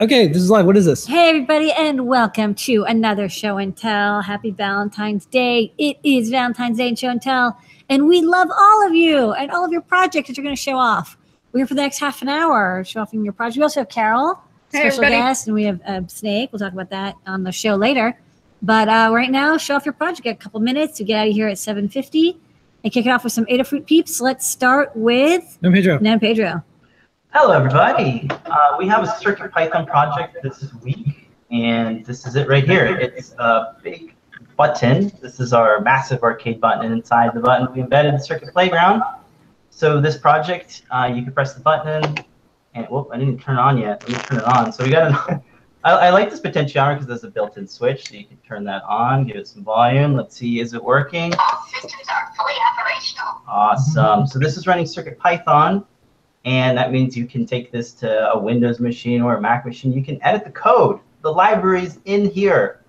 Okay, this is live. What is this? Hey, everybody, and welcome to another show and tell. Happy Valentine's Day. It is Valentine's Day in show and tell, and we love all of you and all of your projects that you're going to show off. We're here for the next half an hour showing off your project. We also have Carol, Hey, special everybody. guest, and we have uh, Snake. We'll talk about that on the show later. But uh, right now, show off your project. Get a couple minutes to get out of here at 7.50 and kick it off with some Adafruit peeps. Let's start with No, Pedro. Nan Pedro. Hello, everybody. Uh, we have a Circuit Python project this week, and this is it right here. It's a big button. This is our massive arcade button, and inside the button, we embedded the Circuit Playground. So this project, uh, you can press the button, and whoop, I didn't turn it on yet. Let me turn it on. So we got an. I, I like this potentiometer because there's a built-in switch, so you can turn that on, give it some volume. Let's see, is it working? All systems are fully operational. Awesome. So this is running Circuit Python, and that means you can take this to a Windows machine or a Mac machine. You can edit the code. The library's in here.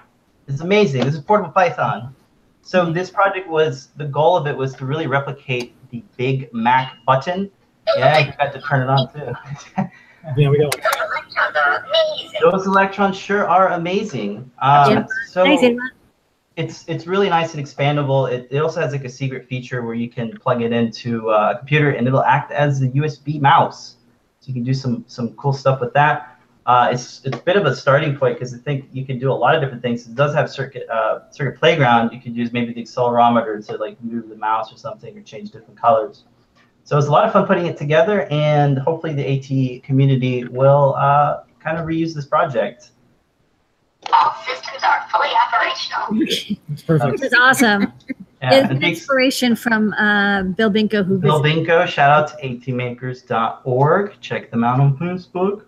It's amazing. This is portable Python. So this project was the goal of it was to really replicate the big Mac button. Yeah, I forgot to turn it on too. Yeah, we got one. Those electrons are amazing. Those electrons sure are amazing. Um, so Nice, Inma. It's it's really nice and expandable. It, it also has like a secret feature where you can plug it into uh, a computer and it'll act as a USB mouse. So you can do some some cool stuff with that. Uh, it's it's a bit of a starting point because I think you can do a lot of different things. It does have circuit uh, circuit playground. You could use maybe the accelerometer to like move the mouse or something or change different colors. So it's a lot of fun putting it together, and hopefully the AT community will uh, kind of reuse this project. All systems are fully operational. It's perfect. This is awesome. Yeah, it's and an thanks- inspiration from uh, Bill Binko, who Bill visited. Binko, shout out to atmakers.org. Check them out on Facebook.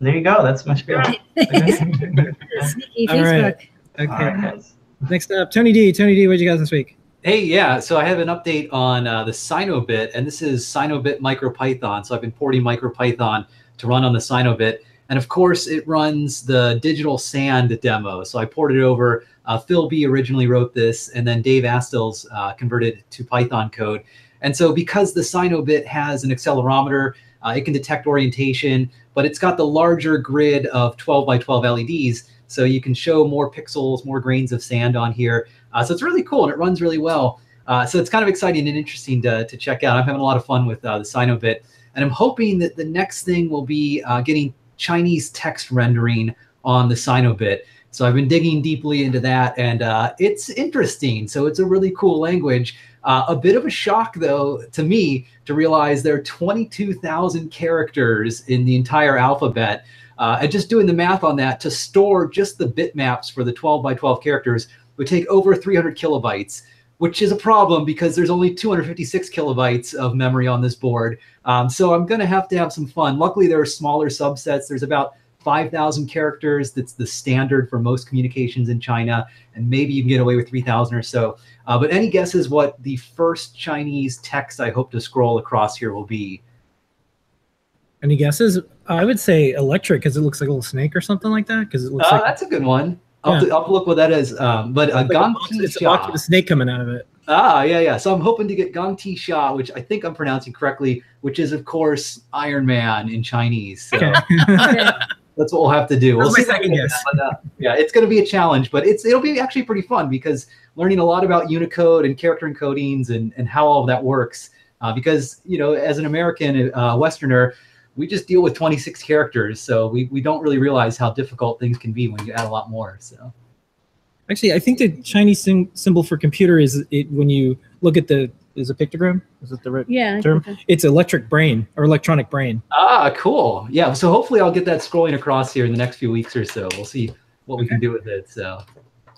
There you go. That's my spiel. Sneaky All right. Facebook. All right, Okay. guys. Next up, Tony D. Tony D, what you guys this week? Hey, yeah. So I have an update on uh, the Sinobit, and this is Sinobit MicroPython. So I've been porting MicroPython to run on the Sinobit, and of course it runs the Digital Sand demo. So I ported it over. Uh, Phil B originally wrote this, and then Dave Astels uh, converted to Python code. And so because the Sinobit has an accelerometer, uh, it can detect orientation, but it's got the larger grid of 12 by 12 LEDs. So you can show more pixels, more grains of sand on here. Uh, so it's really cool and it runs really well. Uh, so it's kind of exciting and interesting to, to check out. I'm having a lot of fun with uh, the Sinobit, and I'm hoping that the next thing will be getting Chinese text rendering on the Sinobit. So I've been digging deeply into that, and uh, it's interesting. So it's a really cool language. Uh, a bit of a shock, though, to me to realize there are 22,000 characters in the entire alphabet. Uh, and just doing the math on that to store just the bitmaps for the 12 by 12 characters would take over 300 kilobytes, which is a problem because there's only 256 kilobytes of memory on this board. Um, so I'm going to have to have some fun. Luckily, there are smaller subsets. There's about 5,000 characters. That's the standard for most communications in China, and maybe you can get away with 3,000 or so. Uh, but any guesses what the first Chinese text I hope to scroll across here will be? Any guesses? I would say electric because it looks like a little snake or something like that. Because it looks Uh, like that's a good one. I'll, have to- I'll have to look what that is. Um, but uh, it's like a Gong box- Ti it's a with a snake coming out of it. Ah, yeah, yeah. So I'm hoping to get Gong Ti Sha, which I think I'm pronouncing correctly, which is of course Iron Man in Chinese. So Okay. that's what we'll have to do. We'll was my see second guess. that one up. Yeah, it's going to be a challenge, but it's it'll be actually pretty fun because learning a lot about Unicode and character encodings and and how all of that works. Uh, because you know, as an American uh, Westerner, we just deal with 26 characters, so we we don't really realize how difficult things can be when you add a lot more. So. Actually, I think the Chinese sym- symbol for computer is it when you look at the is a pictogram. Is it the right Yeah. term? It's electric brain or electronic brain. Ah, cool. Yeah. So hopefully I'll get that scrolling across here in the next few weeks or so. We'll see what we can do with it. So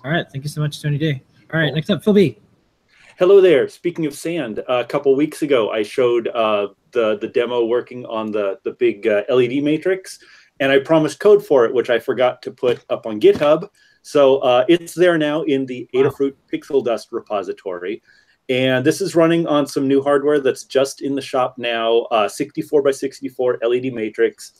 All right. Thank you so much, Tony D. All right. Next up, Phil B. Hello there. Speaking of sand, a couple weeks ago I showed uh, the the demo working on the the big uh, LED matrix, and I promised code for it, which I forgot to put up on GitHub. So uh, it's there now in the Adafruit Pixel Dust repository, and this is running on some new hardware that's just in the shop now. Uh, 64 by 64 LED matrix,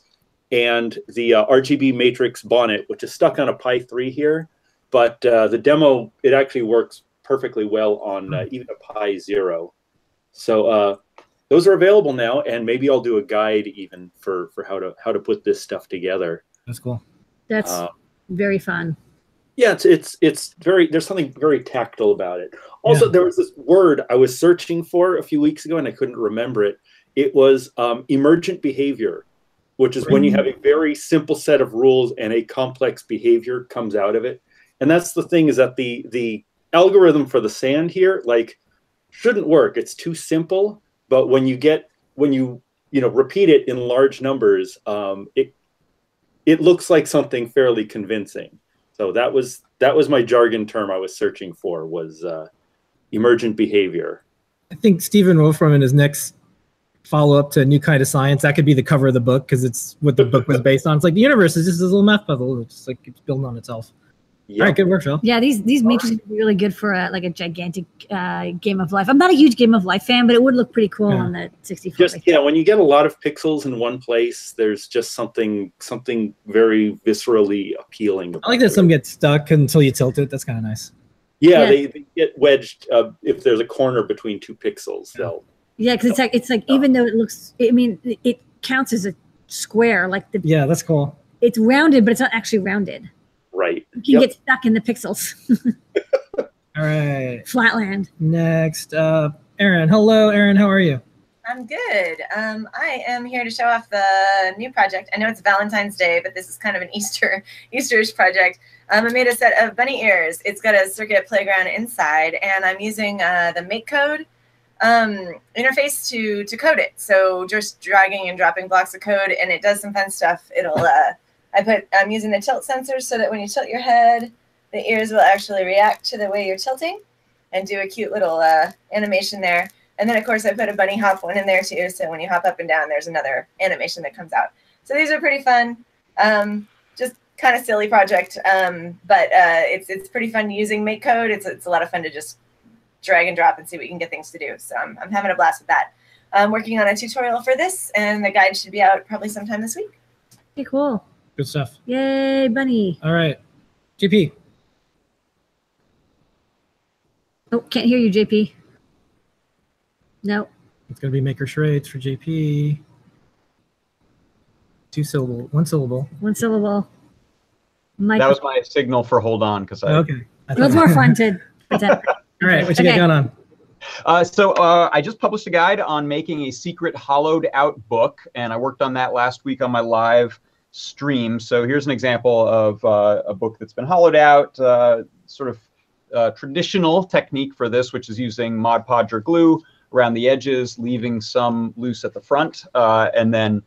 and the uh, RGB matrix bonnet, which is stuck on a Pi 3 here. But uh, the demo it actually works perfectly well on uh, even a Pi Zero. So uh, those are available now, and maybe I'll do a guide even for for how to how to put this stuff together. That's cool. That's Uh, very fun. yeah, it's it's it's very there's something very tactile about it. Also, Yeah. there was this word I was searching for a few weeks ago, and I couldn't remember it. It was um, emergent behavior, which is when you have a very simple set of rules and a complex behavior comes out of it. And that's the thing is that the the algorithm for the sand here like shouldn't work. It's too simple. But when you get when you you know repeat it in large numbers, um, it it looks like something fairly convincing. So that was that was my jargon term I was searching for was uh, emergent behavior. I think Stephen Wolfram in his next follow up to a New Kind of Science, that could be the cover of the book because it's what the book was based on. It's like the universe is just this little math puzzle. It's like it's building on itself. Yeah. All right, good work, Phil. Yeah, these these matrices would be really good for a, like a gigantic uh, game of life. I'm not a huge game of life fan, but it would look pretty cool Yeah. on the 64. just yeah when you get a lot of pixels in one place there's just something something very viscerally appealing I like about that some it. get stuck until you tilt it. That's kind of nice. yeah, Yeah. They, they get wedged uh, if there's a corner between two pixels they'll Yeah, because it's like it's like even though it looks, I mean, it- it counts as a square. Like the Yeah, that's cool. it's rounded, but it's not actually rounded. Right You can Yep. get stuck in the pixels. All right. Flatland. Next, uh, Aaron. Hello, Aaron. How are you? I'm good. Um, I am here to show off the new project. I know it's Valentine's Day, but this is kind of an Easter Easterish project. Um, I made a set of bunny ears. It's got a circuit playground inside, and I'm using uh, the MakeCode um, interface to to code it. So just dragging and dropping blocks of code, and it does some fun stuff. It'll uh, I put I'm using the tilt sensor so that when you tilt your head, the ears will actually react to the way you're tilting, and do a cute little uh, animation there. And then, of course, I put a bunny hop one in there too. So when you hop up and down, there's another animation that comes out. So these are pretty fun. Um, just kind of silly project, um, but uh, it's it's pretty fun using MakeCode. It's it's a lot of fun to just drag and drop and see what you can get things to do. So I'm, I'm having a blast with that. I'm working on a tutorial for this, and the guide should be out probably sometime this week. Okay, cool. Good stuff. Yay, bunny. All right. JP. Oh, can't hear you, JP. No. It's going to be maker charades for JP. Two syllable, one syllable. One syllable. Mike. That was my signal for hold on because I. Okay. I It was more fun to pretend. All right. What you Okay. got going on? Uh, so uh, I just published a guide on making a secret hollowed out book, and I worked on that last week on my live stream. So here's an example of uh, a book that's been hollowed out, uh, sort of uh, traditional technique for this, which is using Mod Podge or glue around the edges, leaving some loose at the front, uh, and then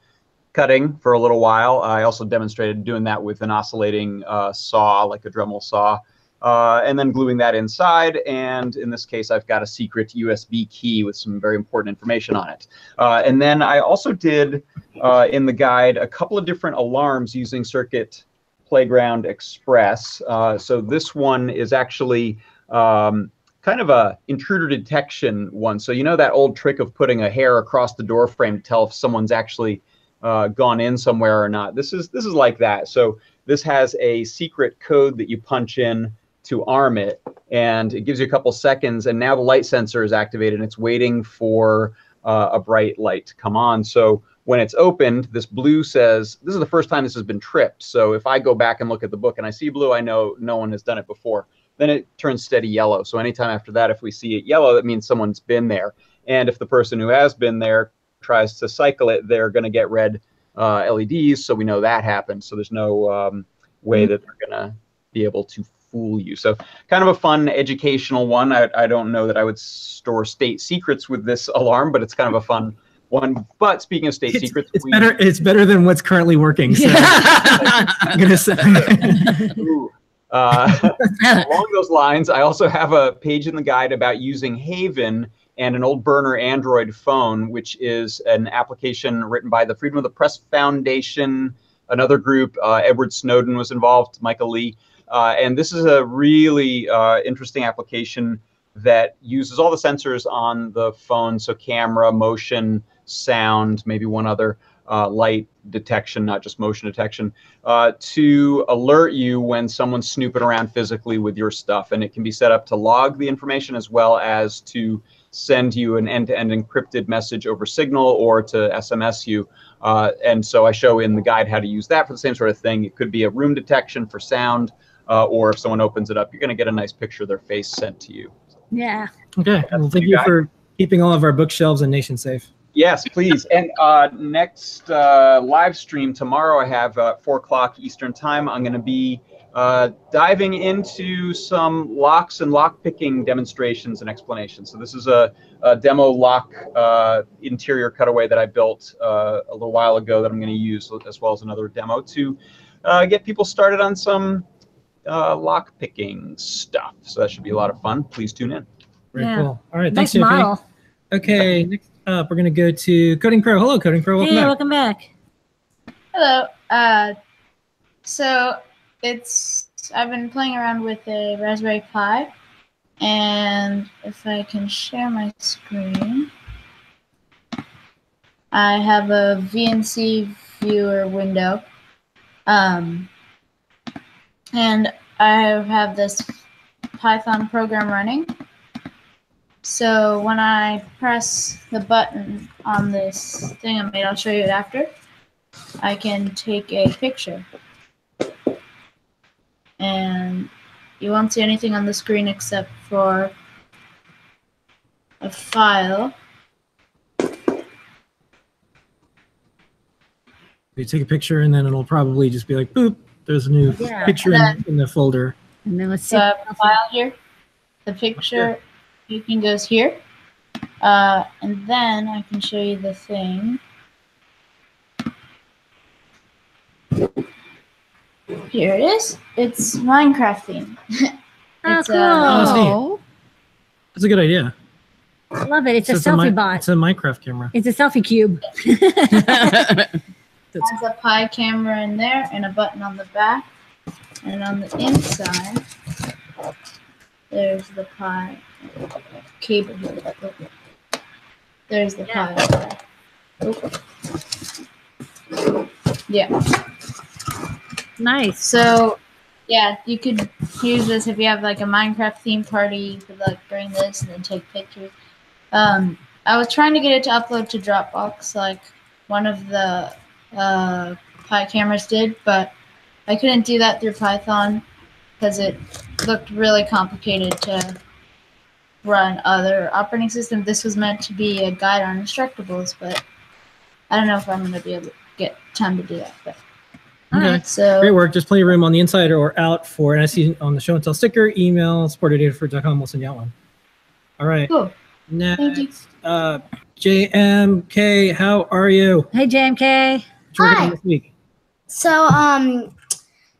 cutting for a little while. I also demonstrated doing that with an oscillating uh, saw, like a Dremel saw uh, and then gluing that inside. And in this case, I've got a secret USB key with some very important information on it. Uh, and then I also did uh, in the guide a couple of different alarms using Circuit Playground Express. Uh, so this one is actually um, kind of a intruder detection one. So you know that old trick of putting a hair across the door frame to tell if someone's actually uh, gone in somewhere or not. This is this is like that. So this has a secret code that you punch in to arm it and it gives you a couple seconds and now the light sensor is activated and it's waiting for uh, a bright light to come on. So when it's opened this blue says this is the first time this has been tripped. So if i go back and look at the book and i see blue i know no one has done it before. Then it turns steady yellow. So anytime after that if we see it yellow that means someone's been there. And if the person who has been there tries to cycle it they're going to get red uh, leds so we know that happened. So there's no um, way that they're going to be able to fool you. So kind of a fun educational one. I, I don't know that I would store state secrets with this alarm, but it's kind of a fun one. But speaking of state It's, secrets, it's we- better. It's better than what's currently working. So I'm gonna say. Uh, along those lines, I also have a page in the guide about using Haven and an old burner Android phone, which is an application written by the Freedom of the Press Foundation, another group. Uh, Edward Snowden was involved, Micah Lee. Uh, and this is a really uh, interesting application that uses all the sensors on the phone, so camera, motion, sound, maybe one other uh, light detection, not just motion detection, uh, to alert you when someone's snooping around physically with your stuff. And it can be set up to log the information as well as to send you an end-to-end encrypted message over Signal or to SMS you. Uh, and so I show in the guide how to use that for the same sort of thing. It could be a room detection for sound, uh, or if someone opens it up, you're going to get a nice picture of their face sent to you. Yeah. Okay. Well, thank you you for keeping all of our bookshelves and nation safe. Yes, please. and uh, next uh, live stream tomorrow, I have uh, four o'clock Eastern time. I'm going to be uh, diving into some locks and lock picking demonstrations and explanations. So this is a, a demo lock uh, interior cutaway that I built uh, a little while ago that I'm going to use, as well as another demo to uh, get people started on some uh, lock picking stuff. So that should be a lot of fun. Please tune in. Very Yeah. cool. All right. Nice Thanks, JP. model. Okay. Next up, we're going to go to Coding Pro. Hello, Coding Pro. Welcome Hey, back. welcome back. Hello. Uh, so it's I've been playing around with a Raspberry Pi, and if I can share my screen, I have a VNC viewer window, um, and I have this Python program running. So when I press the button on this thing I made, I'll show you it after. I can take a picture. And you won't see anything on the screen except for a file. You take a picture, and then it'll probably just be like, boop, there's a new Yeah. picture in, in the folder. And then let's see. So I a file here. The picture you can goes here. Uh, and then I can show you the thing. Here it is. It's Minecraft theme. Oh, cool. uh, that's. That's a good idea. I love it. It's a So selfie mi- bot. It's a Minecraft camera. It's a selfie cube. Has a Pi camera in there and a button on the back. And on the inside, there's the Pi cable here. There's the Pi. Oh. Yeah. nice. So, yeah, you could use this if you have like a Minecraft theme party. You could like bring this and then take pictures. Um, I was trying to get it to upload to Dropbox, like one of the uh, Pi cameras did, but I couldn't do that through Python because it looked really complicated to run other operating systems. This was meant to be a guide on Instructables, but I don't know if I'm going to be able to get time to do that. But Okay. so Great work. Just plenty of room on the inside or out for an SE on the show and tell sticker, email, support@adafruit.com. We'll send you out one. All right. Cool. Next, Thank you. uh, JMK, how are you? Hey, JMK. What you working on Hi. week? So, um,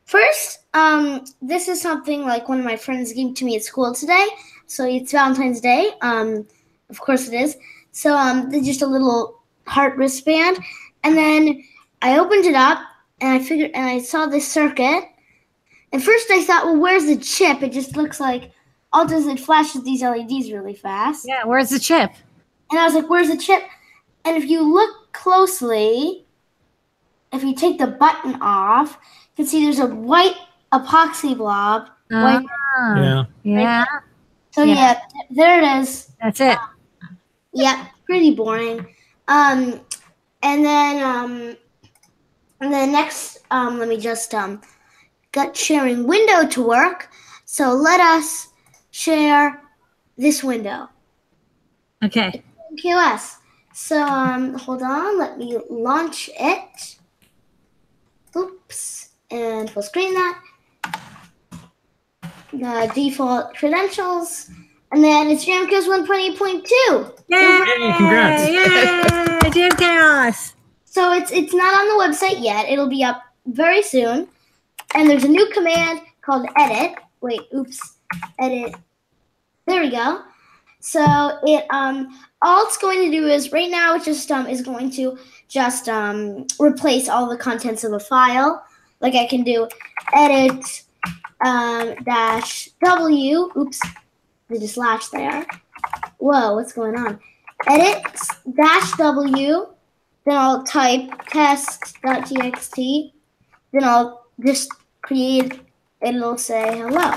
first, um, this is something like one of my friends gave to me at school today. So it's Valentine's Day. Um, of course it is. So, um, there's just a little heart wristband, and then I opened it up, and I figured, and I saw this circuit. At first, I thought, well, where's the chip? It just looks like all does it flashes these LEDs really fast. Yeah, where's the chip? And I was like, where's the chip? And if you look closely, if you take the button off, you can see there's a white epoxy blob. White. Ah, Yeah. yeah, So yeah. yeah. there it is. that's it. Yep, pretty boring. Um, and then um, and then next, um, let me just um, got sharing window to work. So let us share this window. Okay. QS. So um, hold on, let me launch it. Oops, and full screen that. The default credentials, and then it's Jamcos 128.2. Yay! congrats. Yay! Jam Chaos. So it's it's not on the website yet. It'll be up very soon. And there's a new command called edit. Wait, oops. Edit. There we go. So it um all it's going to do is right now it just um is going to just um replace all the contents of a file. Like I can do edit um dash W. Oops. There's a slash there. Whoa, what's going on? Edit dash W then I'll type test.txt. Then I'll just create, and it'll say hello.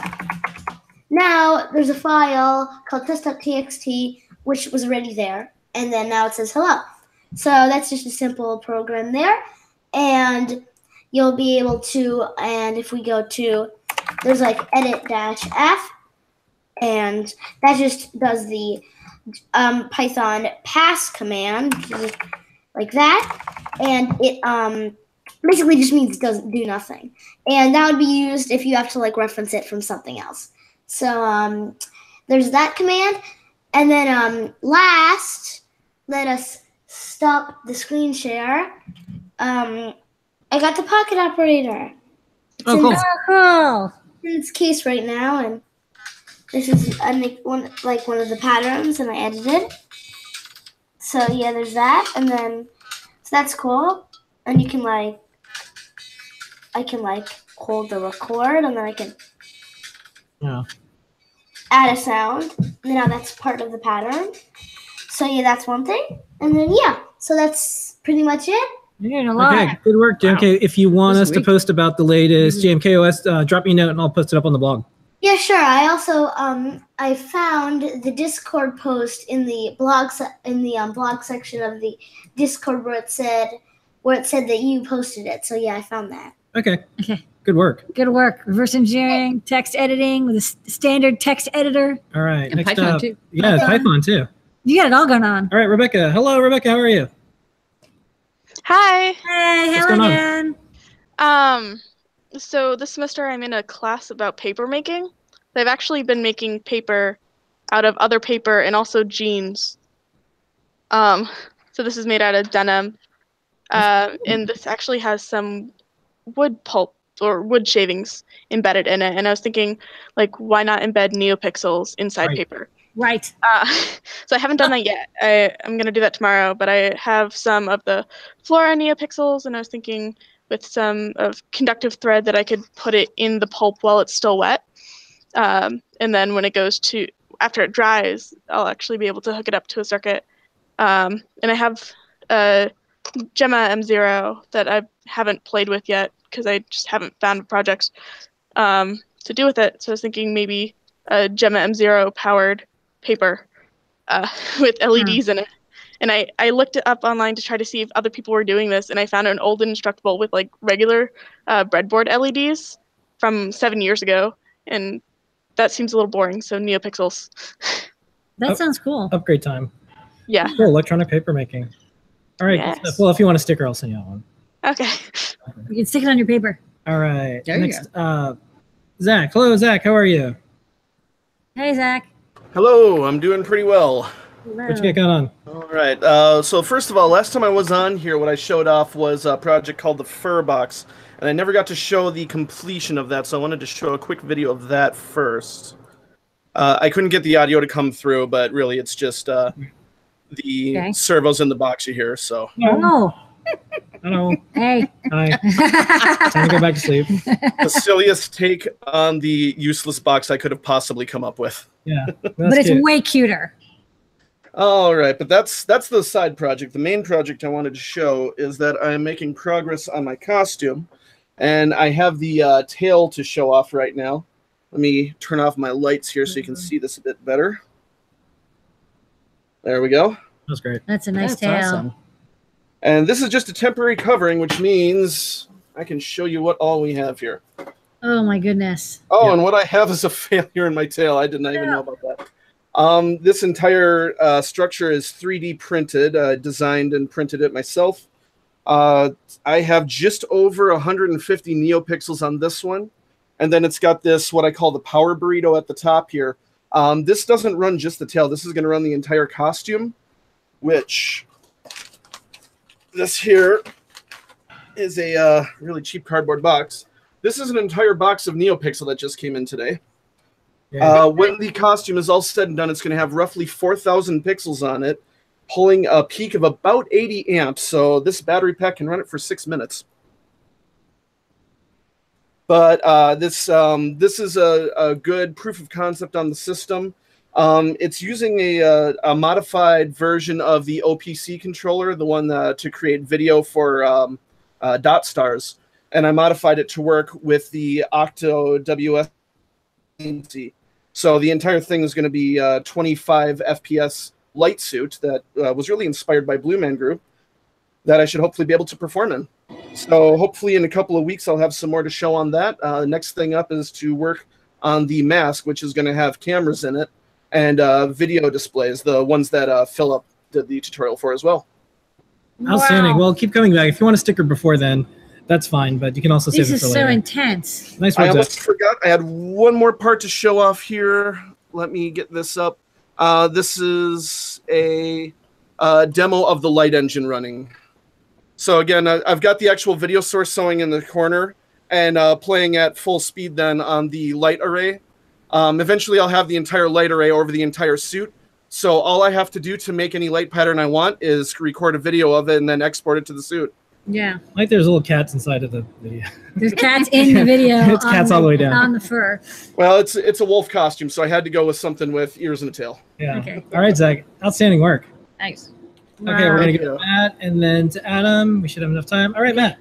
Now there's a file called test.txt which was already there, and then now it says hello. So that's just a simple program there, and you'll be able to. And if we go to, there's like edit dash f, and that just does the um, Python pass command, like that, and it um basically just means it doesn't do nothing, and that would be used if you have to like reference it from something else. So um, there's that command, and then um, last, let us stop the screen share. Um, I got the pocket operator. It's Oh, in cool. its- in its case right now, and this is I make one like one of the patterns, and I edited. So yeah, there's that, and then so that's cool, and you can like I can like hold the record, and then I can Yeah. Add a sound. Now that's part of the pattern. So yeah, that's one thing, and then yeah, so that's pretty much it. You're doing a lot. Okay, good work, JMK. If you want This us to post about the latest JMKOS, uh, drop me a note and I'll post it up on the blog. Yeah, sure. I also um I found the Discord post in the blog se- in the um, blog section of the Discord where it said where it said that you posted it. So yeah, I found that. Okay. Okay. Good work. Good work. Reverse engineering, text editing with a s- standard text editor. All right. And next Python up. too. Yeah, Python too. You got it all going on. All right, Rebecca. Hello, Rebecca. How are you? Hi. Hey, What's hello going again. Um, so this semester I'm in a class about paper making. I've actually been making paper out of other paper and also jeans. Um, so this is made out of denim, uh, and this actually has some wood pulp or wood shavings embedded in it. And I was thinking, like, why not embed neopixels inside Right. paper? Right. Uh, so I haven't done that yet. I, I'm gonna do that tomorrow, but I have some of the Flora neopixels, and I was thinking with some of conductive thread that I could put it in the pulp while it's still wet, um, and then when it goes to after it dries, I'll actually be able to hook it up to a circuit. Um, and I have a Gemma M0 that I haven't played with yet because I just haven't found projects um, to do with it. So I was thinking maybe a Gemma M0 powered paper uh, with LEDs in it. And I, I looked it up online to try to see if other people were doing this, and I found an old Instructable with like regular uh, breadboard LEDs from seven years ago, and that seems a little boring. So NeoPixels, That sounds cool. Upgrade time. yeah, Cool. Electronic paper making. All right. Yes. Well, if you want a sticker, I'll send you out one. okay. You can stick it on your paper. All right. There you Next, uh, Zach. Hello, Zach. How are you? Hey, Zach. Hello, I'm doing pretty well. What you got going on? All right. Uh, so first of all, last time I was on here, what I showed off was a project called the Fur Box, and I never got to show the completion of that. So I wanted to show a quick video of that first. Uh, I couldn't get the audio to come through, but really, it's just uh, the Okay. servos in the box you hear. So Oh, Hello. hey. Hi. Time to go back to sleep. the silliest take on the useless box I could have possibly come up with. Yeah. but it's cute. way cuter. All right, but that's that's the side project. The main project I wanted to show is that I am making progress on my costume, and I have the uh, tail to show off right now. Let me turn off my lights here so you can see this a bit better. There we go. That's great. That's a nice That's tail. awesome. And this is just a temporary covering, which means I can show you what all we have here. Oh my goodness. Oh, Yeah. and what I have is a failure in my tail. I did not even know about that. Um, this entire uh, structure is 3D printed, uh, designed and printed it myself. Uh, I have just over 150 neopixels on this one. And then it's got this, what I call the power burrito at the top here. Um, this doesn't run just the tail. This is going to run the entire costume, which this here is a uh, really cheap cardboard box. This is an entire box of NeoPixel that just came in today. Yeah. Uh, when the costume is all said and done, it's going to have roughly 4,000 pixels on it, pulling a peak of about 80 amps. So this battery pack can run it for six minutes. But uh, this um, this is a, a good proof of concept on the system. Um, it's using a, uh, a modified version of the OPC controller, the one uh, to create video for um, uh, dot stars, and I modified it to work with the Octo WS. So the entire thing is going to be uh, 25 FPS light suit that uh, was really inspired by Blue Man Group that I should hopefully be able to perform in. So hopefully in a couple of weeks I'll have some more to show on that. Next thing up is to work on the mask, which is going to have cameras in it and uh, video displays, the ones that uh, Philip did the tutorial for as well. Outstanding. Wow. Well, keep coming back. If you want a sticker before then, that's fine. But you can also save This it is for so intense. nice I almost Zach. forgot. I had one more part to show off here. Let me get this up. Uh, this is a uh, demo of the light engine running. So again, I- I've got the actual video source showing in the corner and uh, playing at full speed then on the light array. Um, eventually, I'll have the entire light array over the entire suit. So all I have to do to make any light pattern I want is record a video of it and then export it to the suit. Yeah. Like there's little cats inside of the video. There's cats in the video. It's on cats all the way down. On the fur. Well, it's it's a wolf costume, so I had to go with something with ears and a tail. Yeah. Okay. All right, Zach. Outstanding work. Nice. Okay, we're gonna Thank go to Matt and then to Adam. We should have enough time. All right, Matt.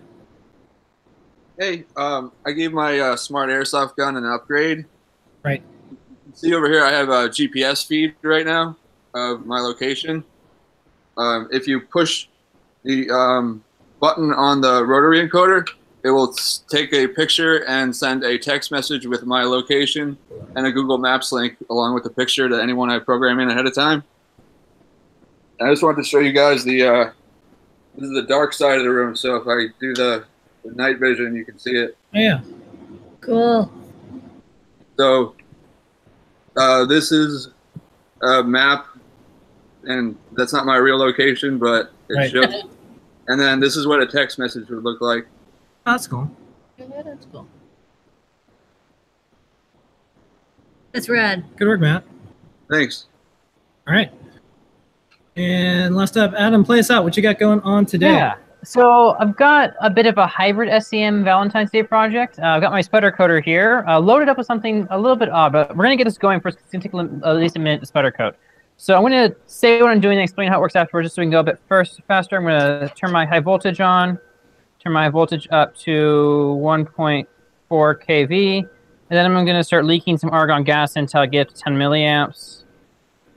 Hey, um, I gave my uh, smart airsoft gun an upgrade. Right. See over here, I have a GPS feed right now of my location. Um, if you push the um, button on the rotary encoder, it will take a picture and send a text message with my location and a Google Maps link along with the picture to anyone I program in ahead of time. I just wanted to show you guys the uh, this is the dark side of the room. So if I do the, the night vision, you can see it. Oh, yeah. Cool. So uh, this is a map, and that's not my real location, but it Right. shows. And then this is what a text message would look like. Oh, that's cool. Yeah, that's cool. That's rad. Good work, Matt. Thanks. All right. And last up, Adam, play us out. What you got going on today? Yeah. So I've got a bit of a hybrid SEM Valentine's Day project. Uh, I've got my sputter coater here, uh, loaded up with something a little bit odd, but we're going to get this going first. It's going to take at least a minute to sputter coat. So I'm going to say what I'm doing and explain how it works afterwards just so we can go a bit first faster. I'm going to turn my high voltage on, turn my voltage up to 1.4 kV, and then I'm going to start leaking some argon gas until I get to 10 milliamps.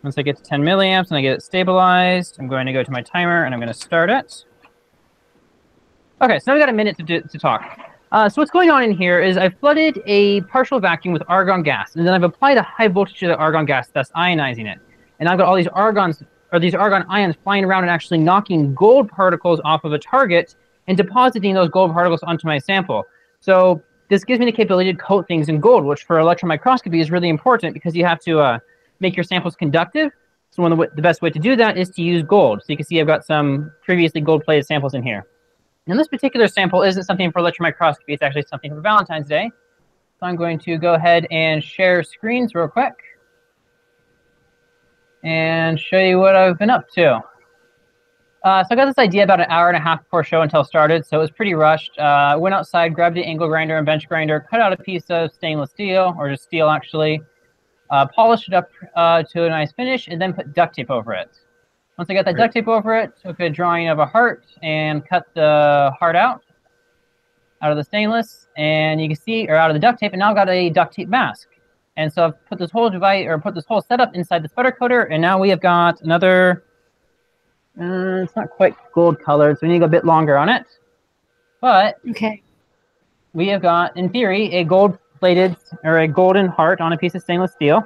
Once I get to 10 milliamps and I get it stabilized, I'm going to go to my timer and I'm going to start it. Okay, so now we got a minute to, do, to talk. Uh, so what's going on in here is I've flooded a partial vacuum with argon gas, and then I've applied a high voltage to the argon gas, thus ionizing it. And I've got all these argons or these argon ions flying around and actually knocking gold particles off of a target and depositing those gold particles onto my sample. So this gives me the capability to coat things in gold, which for electron microscopy is really important because you have to uh, make your samples conductive. So one of the, the best way to do that is to use gold. So you can see I've got some previously gold-plated samples in here. And this particular sample isn't something for electron microscopy, it's actually something for Valentine's Day. So I'm going to go ahead and share screens real quick and show you what I've been up to. Uh, so I got this idea about an hour and a half before show until started, so it was pretty rushed. Uh, went outside, grabbed the angle grinder and bench grinder, cut out a piece of stainless steel, or just steel actually, uh, polished it up uh, to a nice finish, and then put duct tape over it. Once I got that duct tape over it, took a drawing of a heart and cut the heart out, out of the stainless, and you can see, or out of the duct tape, and now I've got a duct tape mask. And so I've put this whole device, or put this whole setup inside the sputter coater, and now we have got another, uh, it's not quite gold colored, so we need to go a bit longer on it. But okay, we have got, in theory, a gold plated, or a golden heart on a piece of stainless steel.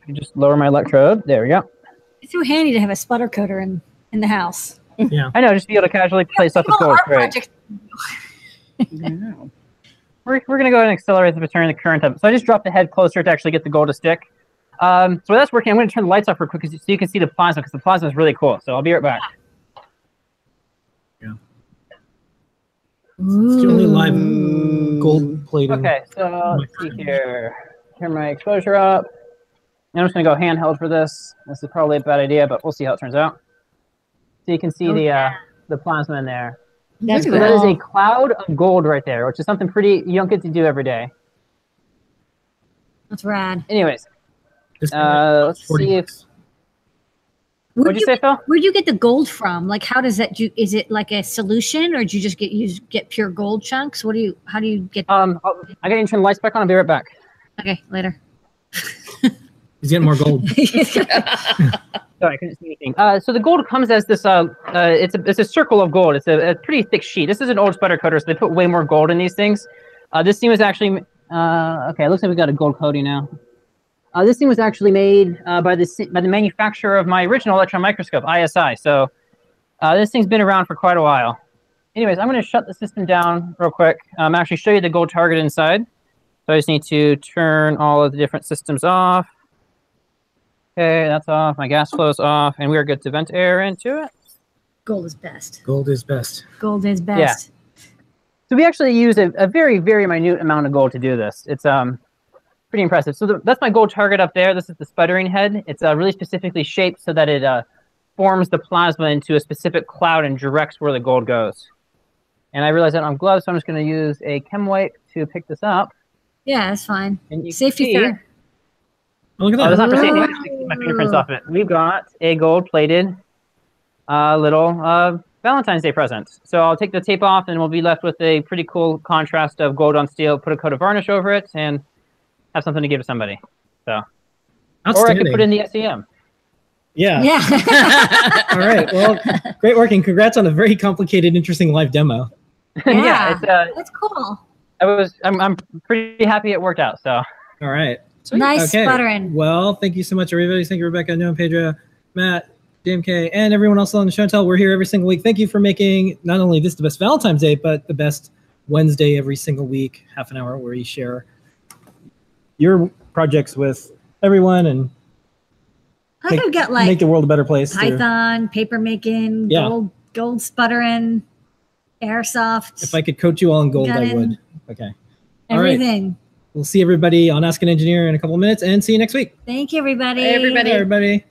I can just lower my electrode. There we go. It's so handy to have a sputter coater in, in the house. Yeah. I know, just be able to casually play stuff with Well, gold. our Great. We're, we're going to go ahead and accelerate the turn the current up. So I just dropped the head closer to actually get the gold to stick. Um, so while that's working, I'm going to turn the lights off real quick so you can see the plasma because the plasma is really cool. So I'll be right back. Yeah. It's the only live gold plated. Okay, so let's see here. Turn my exposure up. And I'm just going to go handheld for this. This is probably a bad idea, but we'll see how it turns out. So you can see the uh, the plasma in there. That's so that is a cloud of gold right there, which is something pretty you don't get to do every day. That's rad. Anyways, uh, let's see if. What'd you say, Phil? Where'd you get the gold from? Like, how does that? Do, is it like a solution, or did you just get use get pure gold chunks? What do you? How do you get? Um, I got to turn the lights back on. I'll be right back. Okay, later. He's getting more gold. Sorry, I couldn't see anything. Uh, so the gold comes as this. Uh, uh, it's a it's a circle of gold. It's a, a pretty thick sheet. This is an old sputter coater, so they put way more gold in these things. Uh, this thing was actually uh, okay. It looks like we got a gold coating now. Uh, this thing was actually made by the by the manufacturer of my original electron microscope, ISI. So this thing's been around for quite a while. Anyways, I'm going to shut the system down real quick. Um, actually show you the gold target inside. So I just need to turn all of the different systems off. Okay, that's off. My gas flow's off, and we are good to vent air into it. Gold is best. Gold is best. Gold is best. Yeah. So we actually use a, a very, very minute amount of gold to do this. It's um pretty impressive. So the, that's my gold target up there. This is the sputtering head. It's uh, really specifically shaped so that it uh, forms the plasma into a specific cloud and directs where the gold goes. And I realize that I'm gloves, so I'm just going to use a Kimwipe to pick this up. Yeah, that's fine. And you Safety see- first. Oh, look at Oh, that. that's not for safety. I my fingerprints off it. We've got a gold-plated uh, little uh, Valentine's Day present. So I'll take the tape off, and we'll be left with a pretty cool contrast of gold on steel. Put a coat of varnish over it, and have something to give to somebody. So, or I could put in the SEM. Yeah. Yeah. All right. Well, great work and congrats on a very complicated, interesting live demo. yeah, it's uh, That's cool. I was, I'm, I'm pretty happy it worked out. So, All right. Nice sputtering. Well, thank you so much, everybody. Thank you, Rebecca, Noah, Pedro, Matt, DMK, and everyone else on the show and tell. We're here every single week. Thank you for making not only this the best Valentine's Day, but the best Wednesday every single week, half an hour where you share your projects with everyone and I think we've like make the world a better place. to- Python, paper making, Yeah. gold, gold sputtering, airsoft, if I could coach you all in gold, I would. Okay. All right. everything. We'll see everybody on Ask an Engineer in a couple of minutes and see you next week. Thank you, everybody. Bye, everybody.